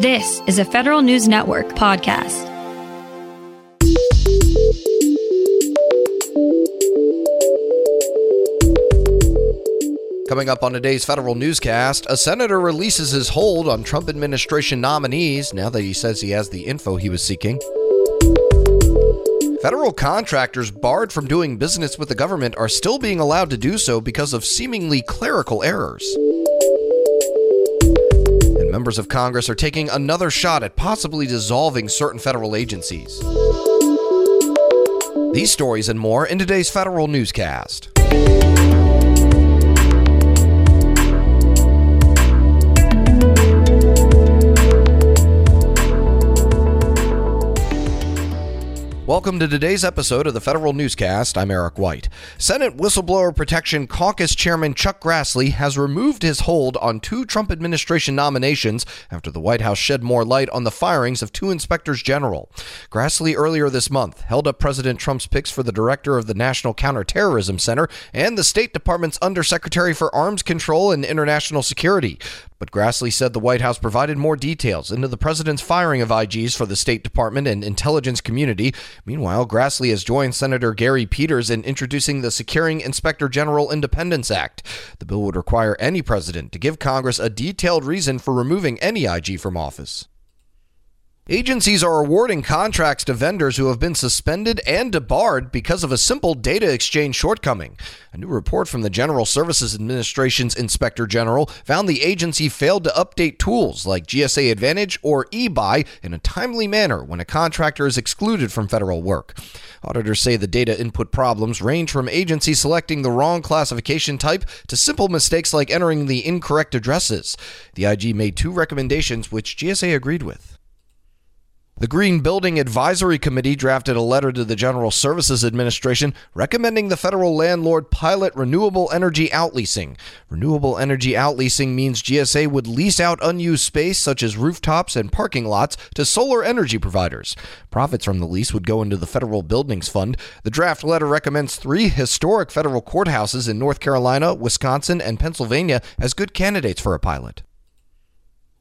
This is a Federal News Network podcast. Coming up on today's federal newscast, a senator releases his hold on Trump administration nominees now that he says he has the info he was seeking. Federal contractors barred from doing business with the government are still being allowed to do so because of seemingly clerical errors. Members of Congress are taking another shot at possibly dissolving certain federal agencies. These stories and more in today's federal newscast. Welcome to today's episode of the Federal Newscast. I'm Eric White. Senate Whistleblower Protection Caucus Chairman Chuck Grassley has removed his hold on two Trump administration nominations after the White House shed more light on the firings of two inspectors general. Grassley earlier this month held up President Trump's picks for the director of the National Counterterrorism Center and the State Department's Undersecretary for Arms Control and International Security. But Grassley said the White House provided more details into the president's firing of IGs for the State Department and intelligence community. Meanwhile, Grassley has joined Senator Gary Peters in introducing the Securing Inspector General Independence Act. The bill would require any president to give Congress a detailed reason for removing any IG from office. Agencies are awarding contracts to vendors who have been suspended and debarred because of a simple data exchange shortcoming. A new report from the General Services Administration's Inspector General found the agency failed to update tools like GSA Advantage or eBuy in a timely manner when a contractor is excluded from federal work. Auditors say the data input problems range from agencies selecting the wrong classification type to simple mistakes like entering the incorrect addresses. The IG made two recommendations which GSA agreed with. The Green Building Advisory Committee drafted a letter to the General Services Administration recommending the federal landlord pilot renewable energy outleasing. Renewable energy outleasing means GSA would lease out unused space, such as rooftops and parking lots, to solar energy providers. Profits from the lease would go into the Federal Buildings Fund. The draft letter recommends three historic federal courthouses in North Carolina, Wisconsin, and Pennsylvania as good candidates for a pilot.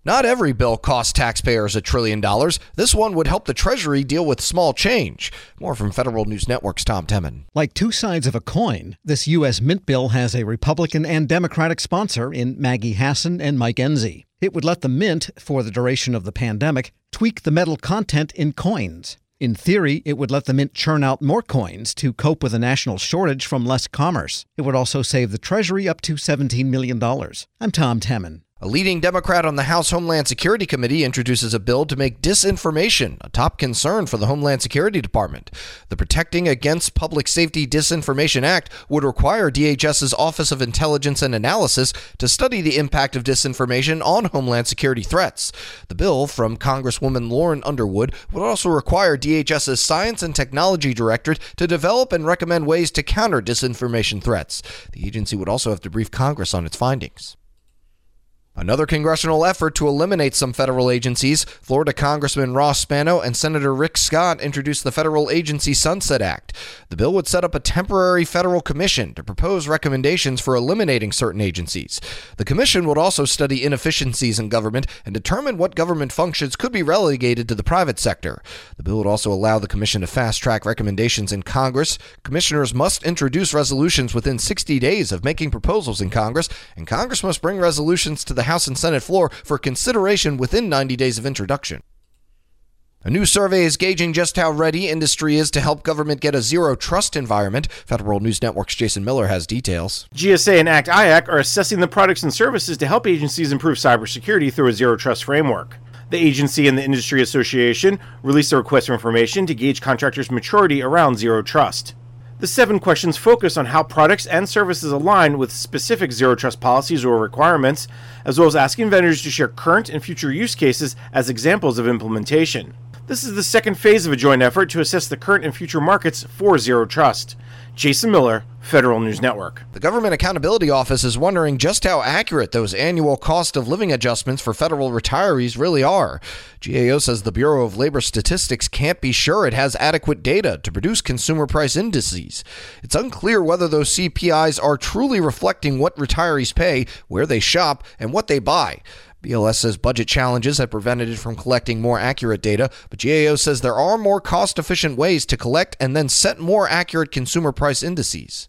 Not every bill costs taxpayers a trillion dollars. This one would help the Treasury deal with small change. More from Federal News Network's Tom Temin. Like two sides of a coin, this U.S. Mint bill has a Republican and Democratic sponsor in Maggie Hassan and Mike Enzi. It would let the Mint, for the duration of the pandemic, tweak the metal content in coins. In theory, it would let the Mint churn out more coins to cope with a national shortage from less commerce. It would also save the Treasury up to $17 million. I'm Tom Temin. A leading Democrat on the House Homeland Security Committee introduces a bill to make disinformation a top concern for the Homeland Security Department. The Protecting Against Public Safety Disinformation Act would require DHS's Office of Intelligence and Analysis to study the impact of disinformation on Homeland Security threats. The bill from Congresswoman Lauren Underwood would also require DHS's Science and Technology Directorate to develop and recommend ways to counter disinformation threats. The agency would also have to brief Congress on its findings. Another congressional effort to eliminate some federal agencies, Florida Congressman Ross Spano and Senator Rick Scott introduced the Federal Agency Sunset Act. The bill would set up a temporary federal commission to propose recommendations for eliminating certain agencies. The commission would also study inefficiencies in government and determine what government functions could be relegated to the private sector. The bill would also allow the commission to fast track recommendations in Congress. Commissioners must introduce resolutions within 60 days of making proposals in Congress, and Congress must bring resolutions to the House and Senate floor for consideration within 90 days of introduction. A new survey is gauging just how ready industry is to help government get a zero trust environment. Federal News Network's Jason Miller has details. GSA and ACT IAC are assessing the products and services to help agencies improve cybersecurity through a zero trust framework. The agency and the Industry Association released a request for information to gauge contractors' maturity around zero trust. The seven questions focus on how products and services align with specific zero trust policies or requirements, as well as asking vendors to share current and future use cases as examples of implementation. This is the second phase of a joint effort to assess the current and future markets for zero trust. Jason Miller, Federal News Network. The Government Accountability Office is wondering just how accurate those annual cost of living adjustments for federal retirees really are. GAO says the Bureau of Labor Statistics can't be sure it has adequate data to produce consumer price indices. It's unclear whether those CPIs are truly reflecting what retirees pay, where they shop, and what they buy. BLS says budget challenges have prevented it from collecting more accurate data, but GAO says there are more cost efficient ways to collect and then set more accurate consumer price indices.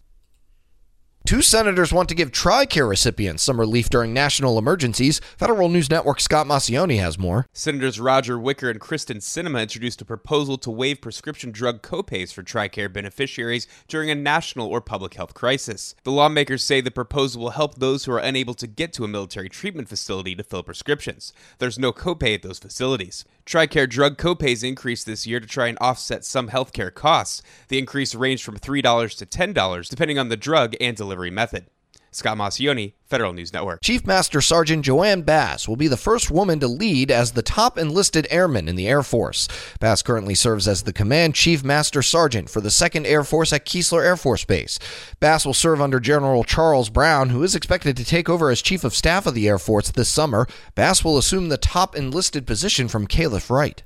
Two senators want to give TRICARE recipients some relief during national emergencies. Federal News Network Scott Maucione has more. Senators Roger Wicker and Kyrsten Sinema introduced a proposal to waive prescription drug copays for TRICARE beneficiaries during a national or public health crisis. The lawmakers say the proposal will help those who are unable to get to a military treatment facility to fill prescriptions. There's no copay at those facilities. TRICARE drug copays increased this year to try and offset some healthcare costs. The increase ranged from $3 to $10, depending on the drug and delivery delivery method. Scott Maucione, Federal News Network. Chief Master Sergeant Joanne Bass will be the first woman to lead as the top enlisted airman in the Air Force. Bass currently serves as the Command Chief Master Sergeant for the 2nd Air Force at Keesler Air Force Base. Bass will serve under General Charles Brown, who is expected to take over as Chief of Staff of the Air Force this summer. Bass will assume the top enlisted position from Kaleth Wright.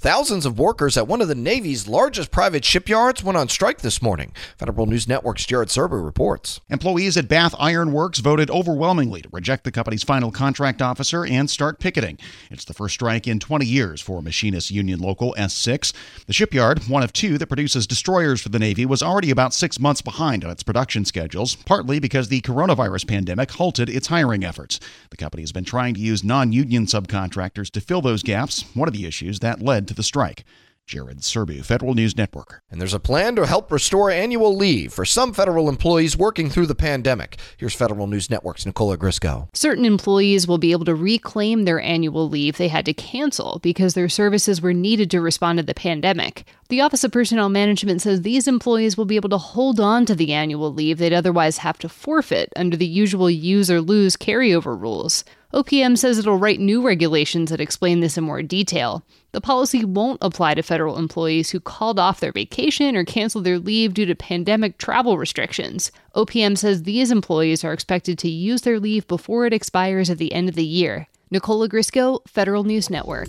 Thousands of workers at one of the Navy's largest private shipyards went on strike this morning. Federal News Network's Jared Serbu reports. Employees at Bath Iron Works voted overwhelmingly to reject the company's final contract officer and start picketing. It's the first strike in 20 years for Machinists Union Local S6. The shipyard, one of two that produces destroyers for the Navy, was already about six months behind on its production schedules, partly because the coronavirus pandemic halted its hiring efforts. The company has been trying to use non union subcontractors to fill those gaps, one of the issues that led to the strike. Jared Serbu, Federal News Network. And there's a plan to help restore annual leave for some federal employees working through the pandemic. Here's Federal News Network's Nicole Ogrysko. Certain employees will be able to reclaim their annual leave they had to cancel because their services were needed to respond to the pandemic. The Office of Personnel Management says these employees will be able to hold on to the annual leave they'd otherwise have to forfeit under the usual use or lose carryover rules. OPM says it'll write new regulations that explain this in more detail. The policy won't apply to federal employees who called off their vacation or canceled their leave due to pandemic travel restrictions. OPM says these employees are expected to use their leave before it expires at the end of the year. Nicole Ogrysko, Federal News Network.